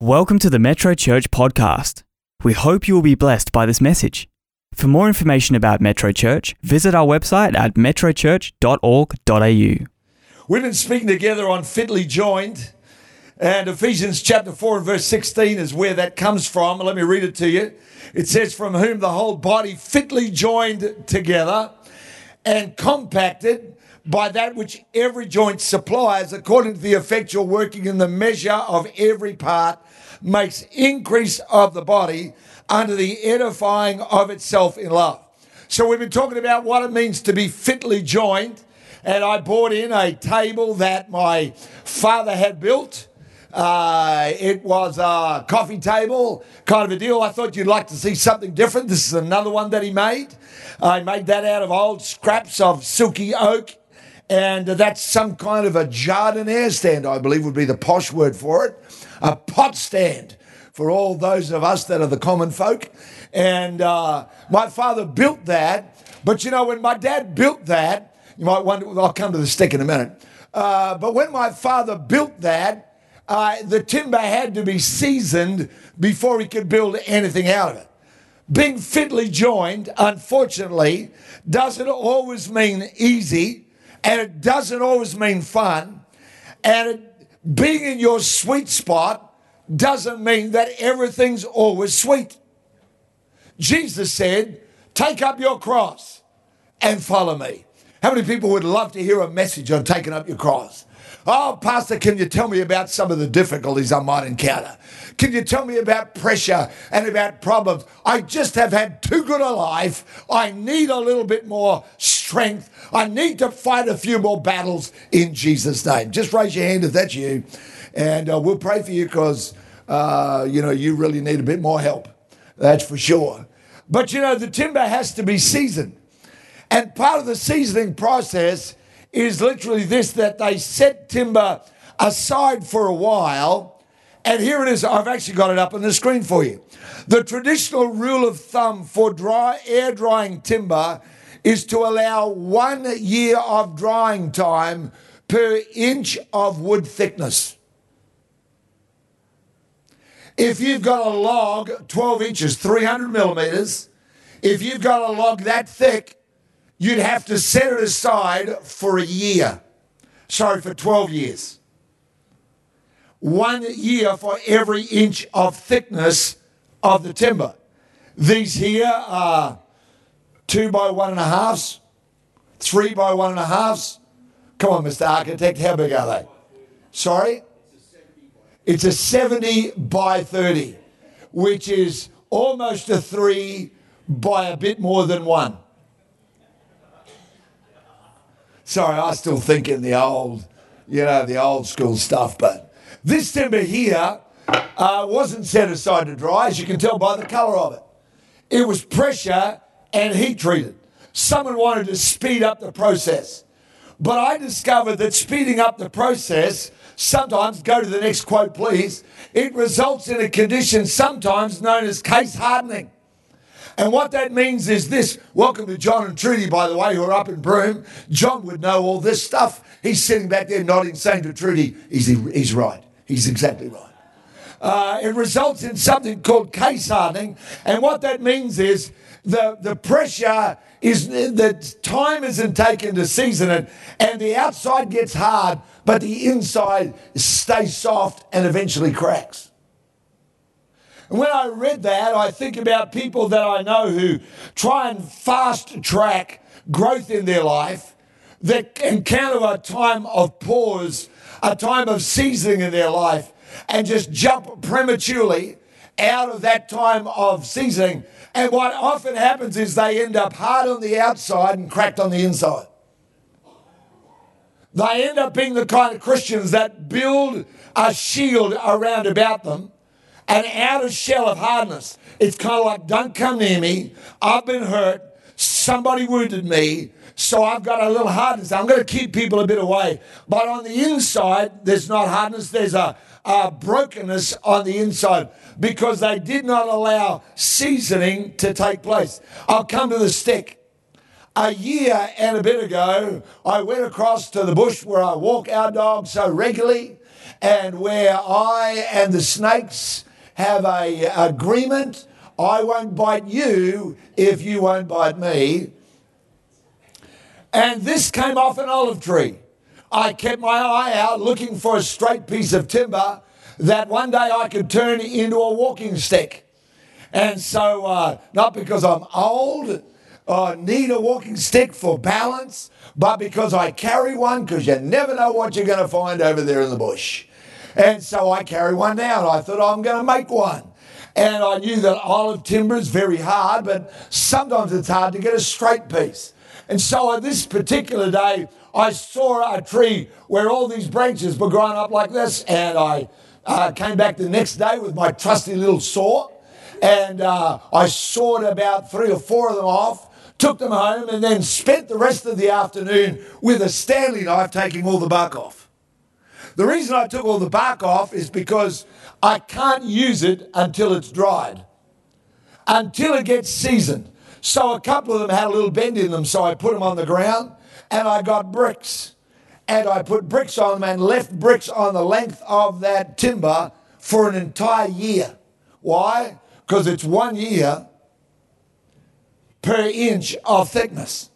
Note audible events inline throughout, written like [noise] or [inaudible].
Welcome to the Metro Church podcast. We hope you will be blessed by this message. For more information about Metro Church, visit our website at metrochurch.org.au. We've been speaking together on fitly joined, and Ephesians chapter 4 and verse 16 is where that comes from. Let me read it to you. It says, From whom the whole body fitly joined together and compacted by that which every joint supplies, according to the effectual working in the measure of every part, makes increase of the body under the edifying of itself in love. So we've been talking about what it means to be fitly joined, and I bought in a table that my father had built. Uh, it was a coffee table, kind of a deal. I thought you'd like to see something different. This is another one that he made. I made that out of old scraps of silky oak and that's some kind of a jardiniere stand, I believe would be the posh word for it, a pot stand for all those of us that are the common folk. And uh, my father built that, but you know, when my dad built that, you might wonder, I'll come to the stick in a minute. Uh, but when my father built that, uh, the timber had to be seasoned before he could build anything out of it. Being fitly joined, unfortunately, doesn't always mean easy and it doesn't always mean fun. And it, being in your sweet spot doesn't mean that everything's always sweet. Jesus said, Take up your cross and follow me. How many people would love to hear a message on taking up your cross? Oh, Pastor, can you tell me about some of the difficulties I might encounter? Can you tell me about pressure and about problems? I just have had too good a life. I need a little bit more strength. I need to fight a few more battles in Jesus' name. Just raise your hand if that's you, and uh, we'll pray for you because uh, you know you really need a bit more help. That's for sure. But you know the timber has to be seasoned, and part of the seasoning process is literally this that they set timber aside for a while. And here it is. I've actually got it up on the screen for you. The traditional rule of thumb for dry air drying timber is to allow one year of drying time per inch of wood thickness. If you've got a log 12 inches, 300 millimeters, if you've got a log that thick, you'd have to set it aside for a year. Sorry, for 12 years. One year for every inch of thickness of the timber. These here are two by one and a halves, three by one and a halves. Come on, Mr. Architect, how big are they? Sorry? It's a 70 by 30, which is almost a three by a bit more than one. Sorry, I still think in the old, you know, the old school stuff. But this timber here uh, wasn't set aside to dry, as you can tell by the colour of it. It was pressure and heat treated. Someone wanted to speed up the process. But I discovered that speeding up the process sometimes, go to the next quote, please, it results in a condition sometimes known as case hardening. And what that means is this. Welcome to John and Trudy, by the way, who are up in Broome. John would know all this stuff. He's sitting back there nodding, saying to Trudy, he's, he's right. He's exactly right. Uh, it results in something called case hardening. And what that means is the, the pressure is that time isn't taken to season it, and the outside gets hard, but the inside stays soft and eventually cracks. And when I read that, I think about people that I know who try and fast track growth in their life, that encounter a time of pause, a time of seasoning in their life, and just jump prematurely out of that time of seasoning. And what often happens is they end up hard on the outside and cracked on the inside. They end up being the kind of Christians that build a shield around about them an outer shell of hardness. It's kind of like, don't come near me. I've been hurt. Somebody wounded me. So I've got a little hardness. I'm going to keep people a bit away. But on the inside, there's not hardness. There's a, a brokenness on the inside because they did not allow seasoning to take place. I'll come to the stick. A year and a bit ago, I went across to the bush where I walk our dogs so regularly and where I and the snakes have a agreement. I won't bite you if you won't bite me. And this came off an olive tree. I kept my eye out looking for a straight piece of timber that one day I could turn into a walking stick. And so, uh, not because I'm old, uh, need a walking stick for balance, but because I carry one because you never know what you're going to find over there in the bush. And so I carry one now. and I thought I'm going to make one. And I knew that olive timber is very hard, but sometimes it's hard to get a straight piece. And so on this particular day, I saw a tree where all these branches were growing up like this, and I uh, came back the next day with my trusty little saw, and uh, I sawed about three or four of them off, took them home, and then spent the rest of the afternoon with a Stanley knife taking all the bark off. The reason I took all the bark off is because I can't use it until it's dried, until it gets seasoned. So a couple of them had a little bend in them, so I put them on the ground and I got bricks and I put bricks on them and left bricks on the length of that timber for an entire year. Why? Because it's one year per inch of thickness.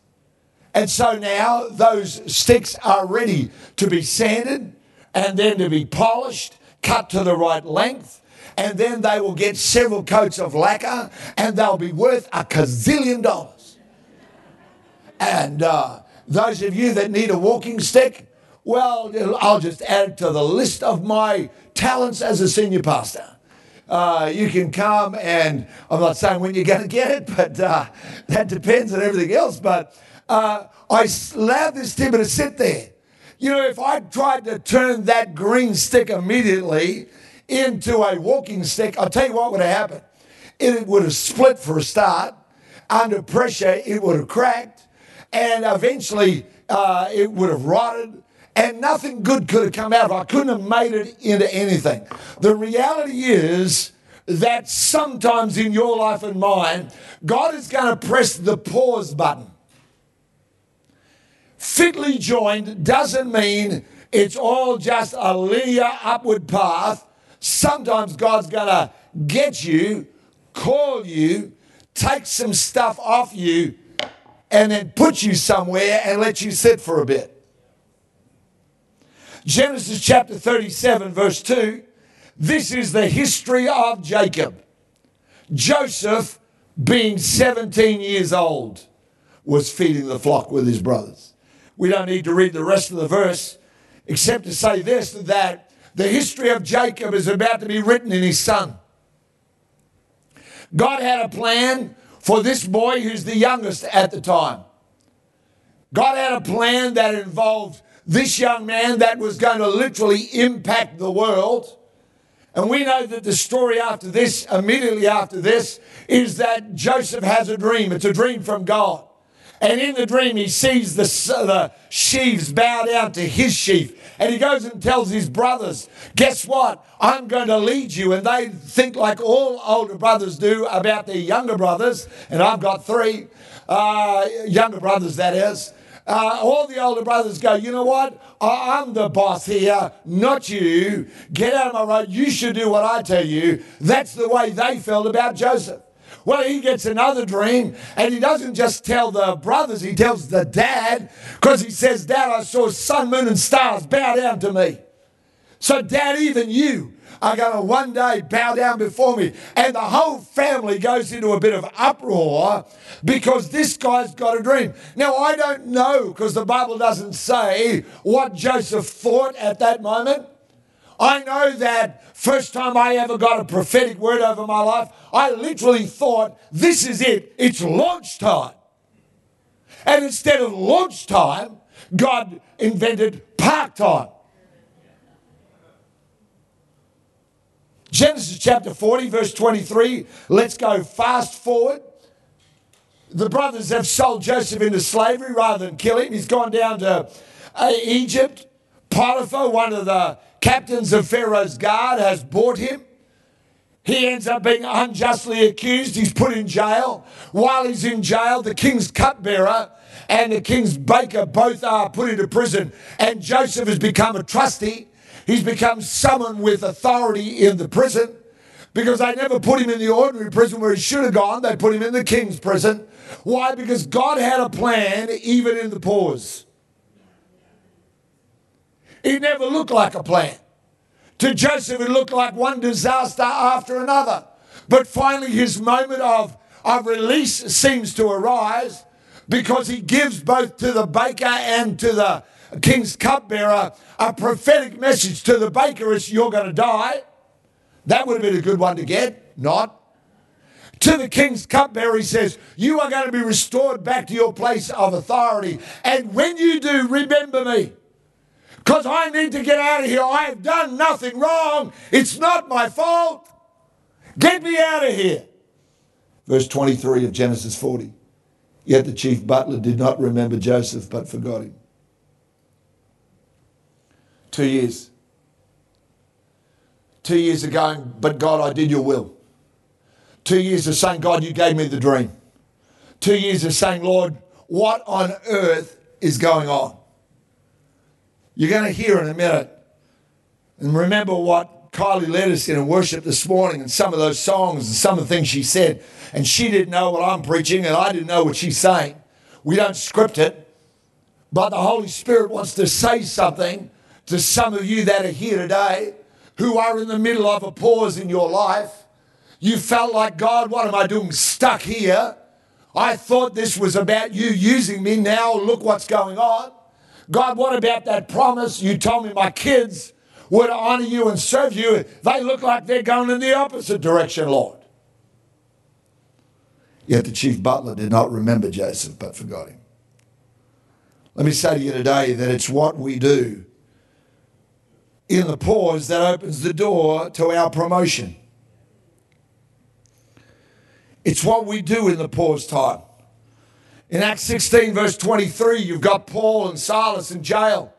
And so now those sticks are ready to be sanded and then to be polished, cut to the right length, and then they will get several coats of lacquer and they'll be worth a gazillion dollars. And uh, those of you that need a walking stick, well, I'll just add to the list of my talents as a senior pastor. Uh, you can come and I'm not saying when you're going to get it, but uh, that depends on everything else. But uh, I allowed this timber to sit there. You know, if I tried to turn that green stick immediately into a walking stick, I'll tell you what would have happened. It would have split for a start. Under pressure, it would have cracked and eventually uh, it would have rotted and nothing good could have come out of it. I couldn't have made it into anything. The reality is that sometimes in your life and mine, God is going to press the pause button. Fitly joined doesn't mean it's all just a linear upward path. Sometimes God's going to get you, call you, take some stuff off you, and then put you somewhere and let you sit for a bit. Genesis chapter 37, verse 2. This is the history of Jacob. Joseph, being 17 years old, was feeding the flock with his brothers. We don't need to read the rest of the verse, except to say this that the history of Jacob is about to be written in his son. God had a plan for this boy who's the youngest at the time. God had a plan that involved this young man that was going to literally impact the world. And we know that the story after this, immediately after this, is that Joseph has a dream. It's a dream from God. And in the dream, he sees the, the sheaves bow down to his sheaf. And he goes and tells his brothers, Guess what? I'm going to lead you. And they think, like all older brothers do, about their younger brothers. And I've got three uh, younger brothers, that is. Uh, all the older brothers go, you know what? I'm the boss here, not you. Get out of my road. You should do what I tell you. That's the way they felt about Joseph. Well, he gets another dream, and he doesn't just tell the brothers, he tells the dad, because he says, Dad, I saw sun, moon, and stars bow down to me. So, Dad, even you are going to one day bow down before me. And the whole family goes into a bit of uproar because this guy's got a dream. Now, I don't know because the Bible doesn't say what Joseph thought at that moment. I know that first time I ever got a prophetic word over my life, I literally thought, this is it, it's launch time. And instead of launch time, God invented park time. Genesis chapter 40, verse 23. Let's go fast forward. The brothers have sold Joseph into slavery rather than kill him. He's gone down to uh, Egypt. Potiphar, one of the captains of Pharaoh's guard, has bought him. He ends up being unjustly accused. He's put in jail. While he's in jail, the king's cupbearer and the king's baker both are put into prison. And Joseph has become a trustee He's become someone with authority in the prison because they never put him in the ordinary prison where he should have gone. They put him in the king's prison. Why? Because God had a plan even in the pause. It never looked like a plan. To Joseph, it looked like one disaster after another. But finally, his moment of, of release seems to arise because he gives both to the baker and to the king's cupbearer a prophetic message to the baker is you're going to die. That would have been a good one to get. Not. To the king's cupbearer, he says, You are going to be restored back to your place of authority. And when you do, remember me. Because I need to get out of here. I have done nothing wrong. It's not my fault. Get me out of here. Verse 23 of Genesis 40. Yet the chief butler did not remember Joseph, but forgot him. Two years. Two years going, but God, I did your will. Two years of saying, God, you gave me the dream. Two years of saying, Lord, what on earth is going on? You're going to hear in a minute. And remember what Kylie led us in worship this morning and some of those songs and some of the things she said. And she didn't know what I'm preaching and I didn't know what she's saying. We don't script it. But the Holy Spirit wants to say something to some of you that are here today who are in the middle of a pause in your life. You felt like, God, what am I doing stuck here? I thought this was about you using me. Now look what's going on. God, what about that promise you told me my kids would honor you and serve you? They look like they're going in the opposite direction, Lord. Yet the chief butler did not remember Joseph, but forgot him. Let me say to you today that it's what we do in the pause that opens the door to our promotion. It's what we do in the pause time. In Acts 16, verse 23, you've got Paul and Silas in jail.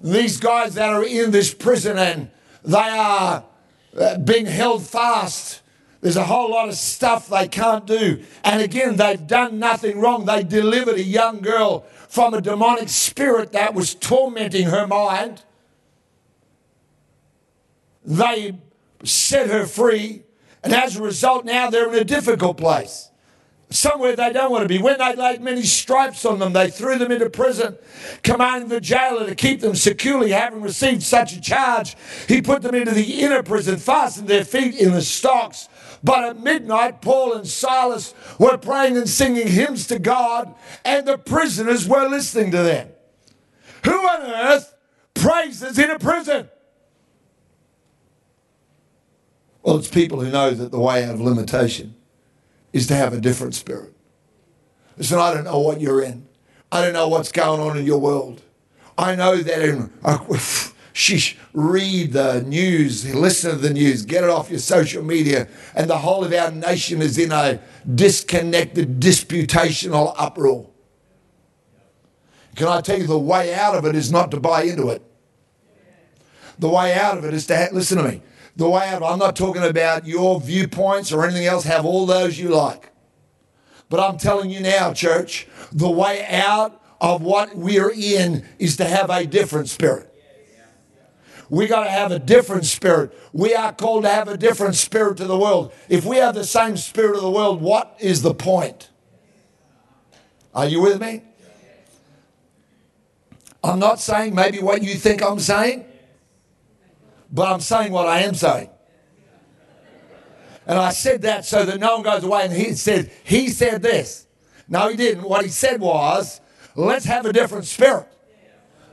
These guys that are in this prison and they are uh, being held fast. There's a whole lot of stuff they can't do. And again, they've done nothing wrong. They delivered a young girl from a demonic spirit that was tormenting her mind. They set her free. And as a result, now they're in a difficult place somewhere they don't want to be. When they laid many stripes on them, they threw them into prison, commanding the jailer to keep them securely. Having received such a charge, he put them into the inner prison, fastened their feet in the stocks. But at midnight, Paul and Silas were praying and singing hymns to God, and the prisoners were listening to them. Who on earth praises in a prison? Well, it's people who know that the way out of limitation is to have a different spirit. Listen, I don't know what you're in. I don't know what's going on in your world. I know that in [laughs] sheesh, read the news, listen to the news, get it off your social media, and the whole of our nation is in a disconnected, disputational uproar. Can I tell you the way out of it is not to buy into it? The way out of it is to listen to me the way out. I'm not talking about your viewpoints or anything else. Have all those you like. But I'm telling you now, church, the way out of what we're in is to have a different spirit. We got to have a different spirit. We are called to have a different spirit to the world. If we have the same spirit of the world, what is the point? Are you with me? I'm not saying maybe what you think I'm saying. But I'm saying what I am saying. And I said that so that no one goes away and he said, he said this. No, he didn't. What he said was, let's have a different spirit.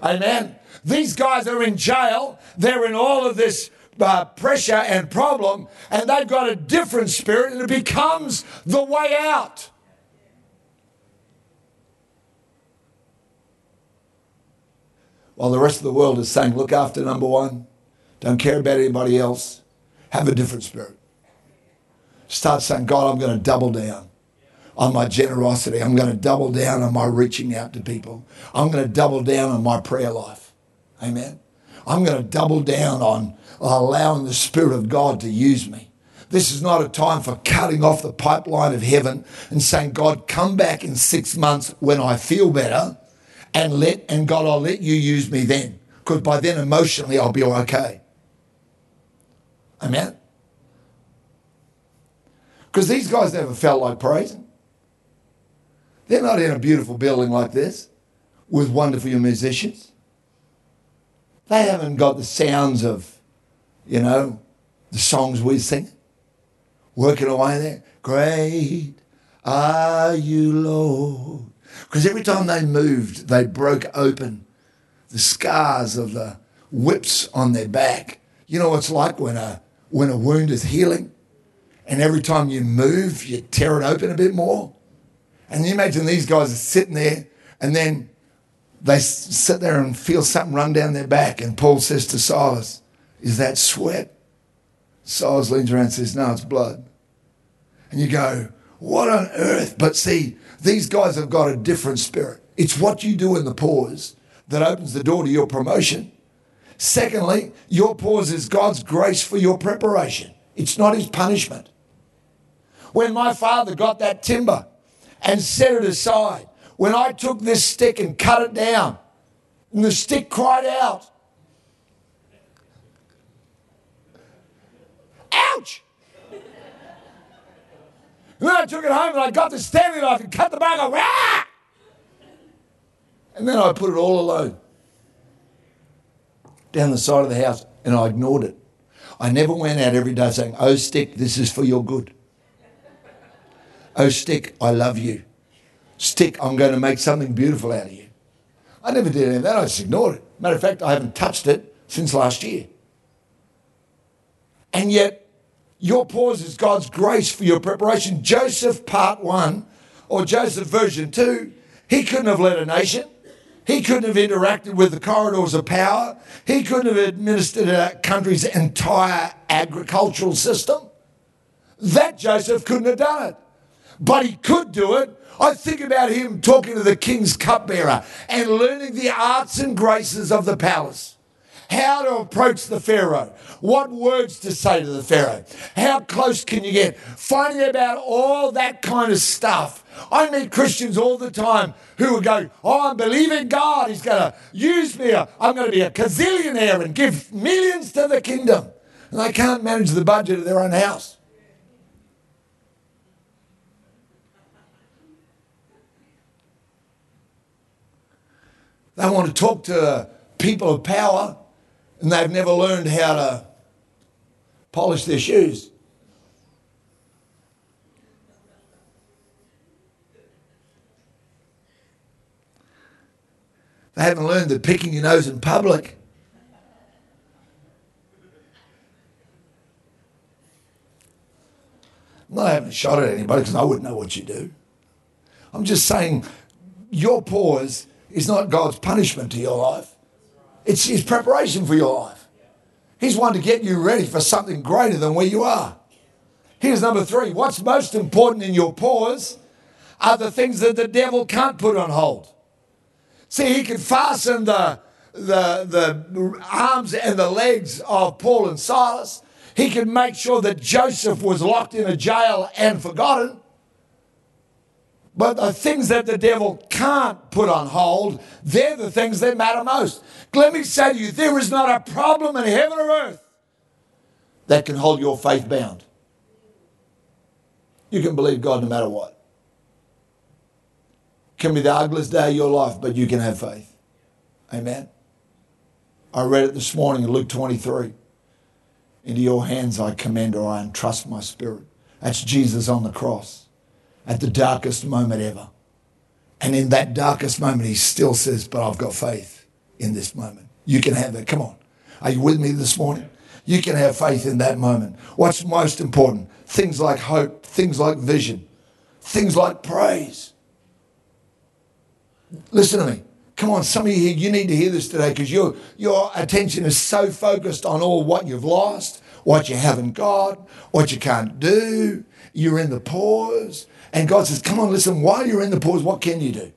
Amen. These guys are in jail. They're in all of this uh, pressure and problem, and they've got a different spirit, and it becomes the way out. While the rest of the world is saying, look after number one, don't care about anybody else. Have a different spirit. Start saying, God, I'm going to double down on my generosity. I'm going to double down on my reaching out to people. I'm going to double down on my prayer life. Amen. I'm going to double down on allowing the Spirit of God to use me. This is not a time for cutting off the pipeline of heaven and saying, God, come back in six months when I feel better and let, and God, I'll let you use me then because by then emotionally I'll be okay. Amen? Because these guys never felt like praising. They're not in a beautiful building like this with wonderful musicians. They haven't got the sounds of, you know, the songs we sing. Working away there. Great are you, Lord. Because every time they moved, they broke open the scars of the whips on their back. You know what it's like when a, when a wound is healing? And every time you move, you tear it open a bit more. And you imagine these guys are sitting there and then they sit there and feel something run down their back. And Paul says to Silas, Is that sweat? Silas leans around and says, No, it's blood. And you go, What on earth? But see, these guys have got a different spirit. It's what you do in the pause that opens the door to your promotion. Secondly, your pause is God's grace for your preparation, it's not his punishment. When my father got that timber and set it aside, when I took this stick and cut it down, and the stick cried out, Ouch! And then I took it home and I got the Stanley knife and cut the bark. Rah! And then I put it all alone down the side of the house and I ignored it. I never went out every day saying, Oh, stick, this is for your good. Oh, stick, I love you. Stick, I'm going to make something beautiful out of you. I never did any of that. I just ignored it. Matter of fact, I haven't touched it since last year. And yet, your pause is God's grace for your preparation. Joseph, part one, or Joseph, version two, he couldn't have led a nation. He couldn't have interacted with the corridors of power. He couldn't have administered a country's entire agricultural system. That Joseph couldn't have done it. But he could do it. I think about him talking to the king's cupbearer and learning the arts and graces of the palace. How to approach the Pharaoh, what words to say to the Pharaoh, how close can you get, finding about all that kind of stuff I meet Christians all the time who will go, Oh, I'm believing God. He's going to use me. I'm going to be a gazillionaire and give millions to the kingdom. And they can't manage the budget of their own house. They want to talk to people of power and they've never learned how to polish their shoes. They haven't learned that picking your nose in public having a shot at anybody because I wouldn't know what you do. I'm just saying your pause is not God's punishment to your life. It's his preparation for your life. He's one to get you ready for something greater than where you are. Here's number three. What's most important in your pause are the things that the devil can't put on hold. See, he could fasten the, the, the arms and the legs of Paul and Silas. He could make sure that Joseph was locked in a jail and forgotten. But the things that the devil can't put on hold, they're the things that matter most. Let me say to you, there is not a problem in heaven or earth that can hold your faith bound. You can believe God no matter what can be the ugliest day of your life, but you can have faith. Amen. I read it this morning in Luke 23. Into your hands I commend or I entrust my spirit. That's Jesus on the cross at the darkest moment ever. And in that darkest moment, he still says, But I've got faith in this moment. You can have that. Come on. Are you with me this morning? You can have faith in that moment. What's most important? Things like hope, things like vision, things like praise. Listen to me. Come on, some of you here, you need to hear this today because your, your attention is so focused on all what you've lost, what you haven't got, what you can't do. You're in the pause. And God says, Come on, listen, while you're in the pause, what can you do?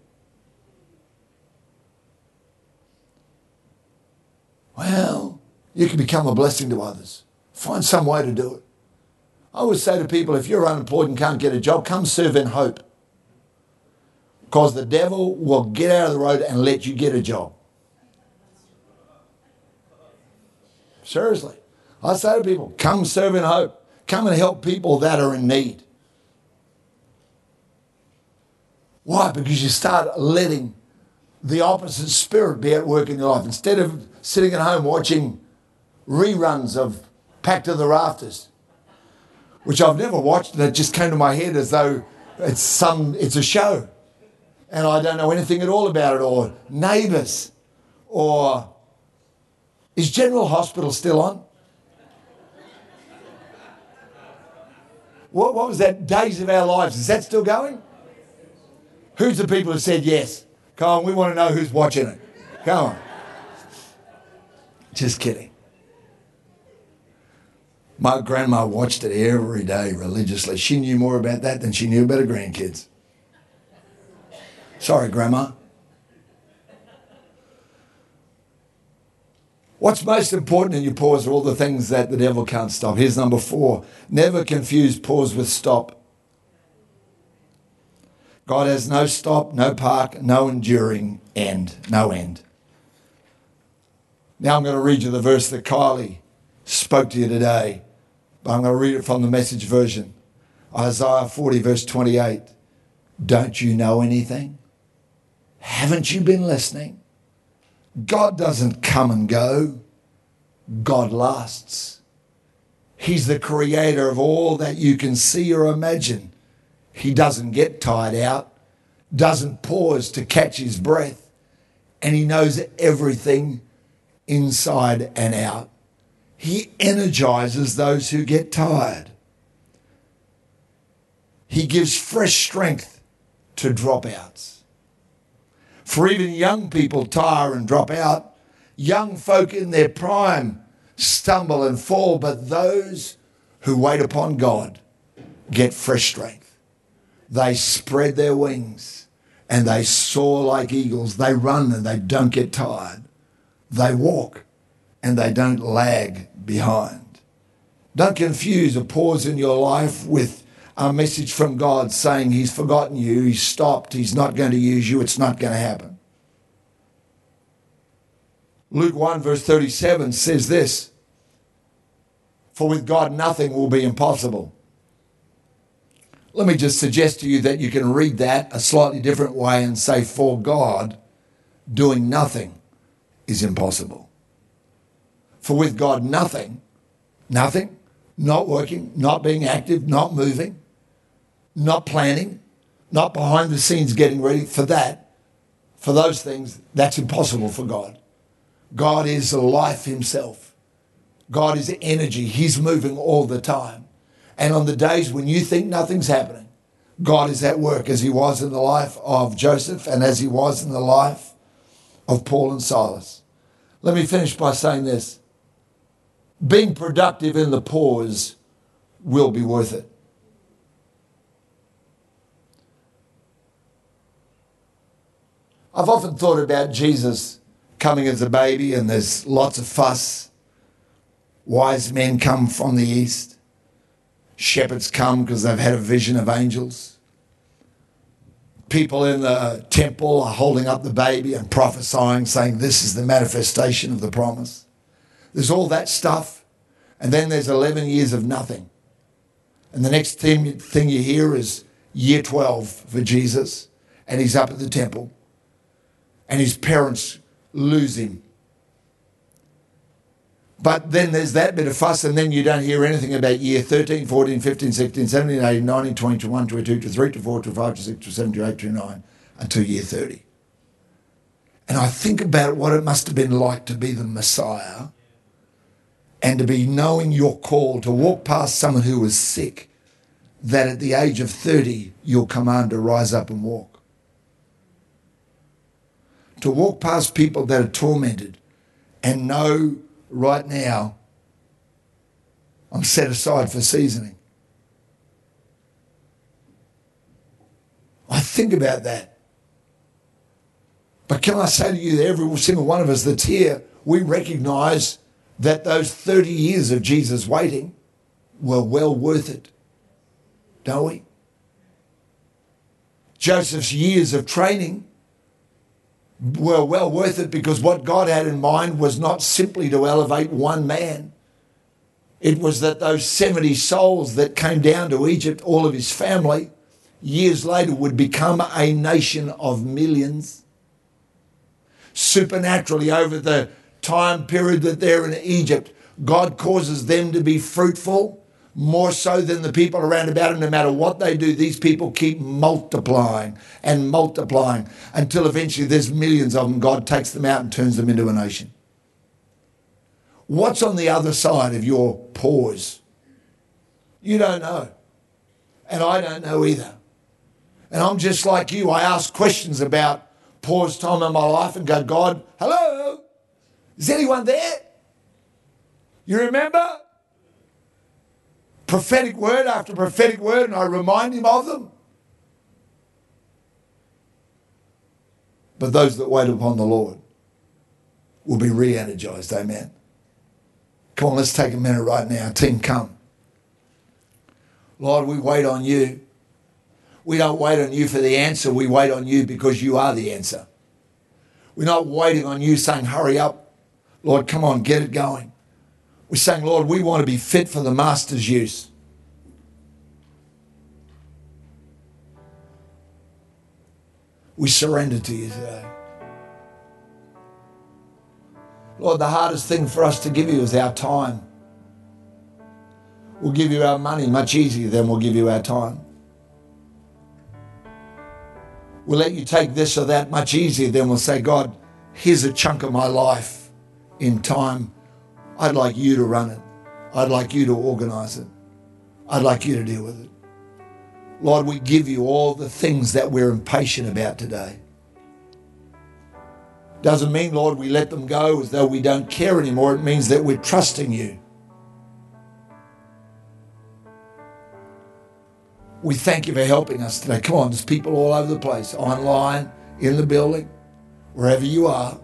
Well, you can become a blessing to others. Find some way to do it. I always say to people if you're unemployed and can't get a job, come serve in hope because the devil will get out of the road and let you get a job. Seriously. I say to people, come serve in hope. Come and help people that are in need. Why? Because you start letting the opposite spirit be at work in your life. Instead of sitting at home watching reruns of Packed to the Rafters, which I've never watched, and that just came to my head as though it's some it's a show. And I don't know anything at all about it, or neighbours, or is General Hospital still on? What, what was that? Days of Our Lives. Is that still going? Who's the people who said yes? Come on, we want to know who's watching it. Come on. Just kidding. My grandma watched it every day religiously. She knew more about that than she knew about her grandkids. Sorry, Grandma. What's most important in your pause are all the things that the devil can't stop. Here's number four never confuse pause with stop. God has no stop, no park, no enduring end, no end. Now I'm going to read you the verse that Kylie spoke to you today, but I'm going to read it from the message version. Isaiah 40, verse 28. Don't you know anything? Haven't you been listening? God doesn't come and go, God lasts. He's the creator of all that you can see or imagine. He doesn't get tired out, doesn't pause to catch his breath, and he knows everything inside and out. He energizes those who get tired. He gives fresh strength to dropouts for even young people tire and drop out. Young folk in their prime stumble and fall, but those who wait upon God get fresh strength. They spread their wings and they soar like eagles. They run and they don't get tired. They walk and they don't lag behind. Don't confuse a pause in your life with a message from God saying he's forgotten you, he's stopped, he's not going to use you, it's not going to happen. Luke 1, verse 37 says this For with God nothing will be impossible. Let me just suggest to you that you can read that a slightly different way and say, For God, doing nothing is impossible. For with God, nothing, nothing, not working, not being active, not moving, not planning, not behind the scenes getting ready for that, for those things, that's impossible for God. God is life himself. God is energy. He's moving all the time. And on the days when you think nothing's happening, God is at work as he was in the life of Joseph and as he was in the life of Paul and Silas. Let me finish by saying this being productive in the pause will be worth it. I've often thought about Jesus coming as a baby, and there's lots of fuss. Wise men come from the east. Shepherds come because they've had a vision of angels. People in the uh, temple are holding up the baby and prophesying, saying, This is the manifestation of the promise. There's all that stuff. And then there's 11 years of nothing. And the next thing, thing you hear is year 12 for Jesus, and he's up at the temple and his parents lose him. But then there's that bit of fuss, and then you don't hear anything about year 13, 14, 15, 16, 17, 18, 19, 20, 21, 22, 23, 24, 25, 26, 27, 28, 29 until year 30. And I think about what it must have been like to be the Messiah and to be knowing your call to walk past someone who was sick, that at the age of 30, you'll command to rise up and walk to walk past people that are tormented and know right now I'm set aside for seasoning. I think about that. But can I say to you that every single one of us that's here, we recognize that those 30 years of Jesus waiting were well worth it. Don't we? Joseph's years of training were well worth it because what God had in mind was not simply to elevate one man. It was that those 70 souls that came down to Egypt, all of his family, years later would become a nation of millions. Supernaturally, over the time period that they're in Egypt, God causes them to be fruitful more so than the people around about them. No matter what they do, these people keep multiplying and multiplying until eventually there's millions of them. God takes them out and turns them into a nation. What's on the other side of your pause? You don't know. And I don't know either. And I'm just like you. I ask questions about pause time in my life and go, God, hello? Is anyone there? You remember? Prophetic word after prophetic word, and I remind him of them. But those that wait upon the Lord will be re energized. Amen. Come on, let's take a minute right now. Team, come. Lord, we wait on you. We don't wait on you for the answer. We wait on you because you are the answer. We're not waiting on you saying, hurry up. Lord, come on, get it going. We're saying, Lord, we want to be fit for the Master's use. We surrender to you today. Lord, the hardest thing for us to give you is our time. We'll give you our money much easier than we'll give you our time. We'll let you take this or that much easier than we'll say, God, here's a chunk of my life in time. I'd like you to run it. I'd like you to organize it. I'd like you to deal with it. Lord, we give you all the things that we're impatient about today. Doesn't mean, Lord, we let them go as though we don't care anymore. It means that we're trusting you. We thank you for helping us today. Come on, there's people all over the place, online, in the building, wherever you are.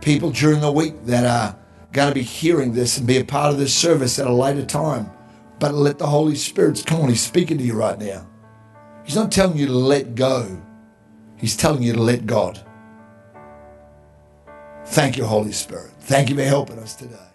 People during the week that are going to be hearing this and be a part of this service at a later time. But let the Holy Spirit, come on, He's speaking to you right now. He's not telling you to let go, He's telling you to let God. Thank you, Holy Spirit. Thank you for helping us today.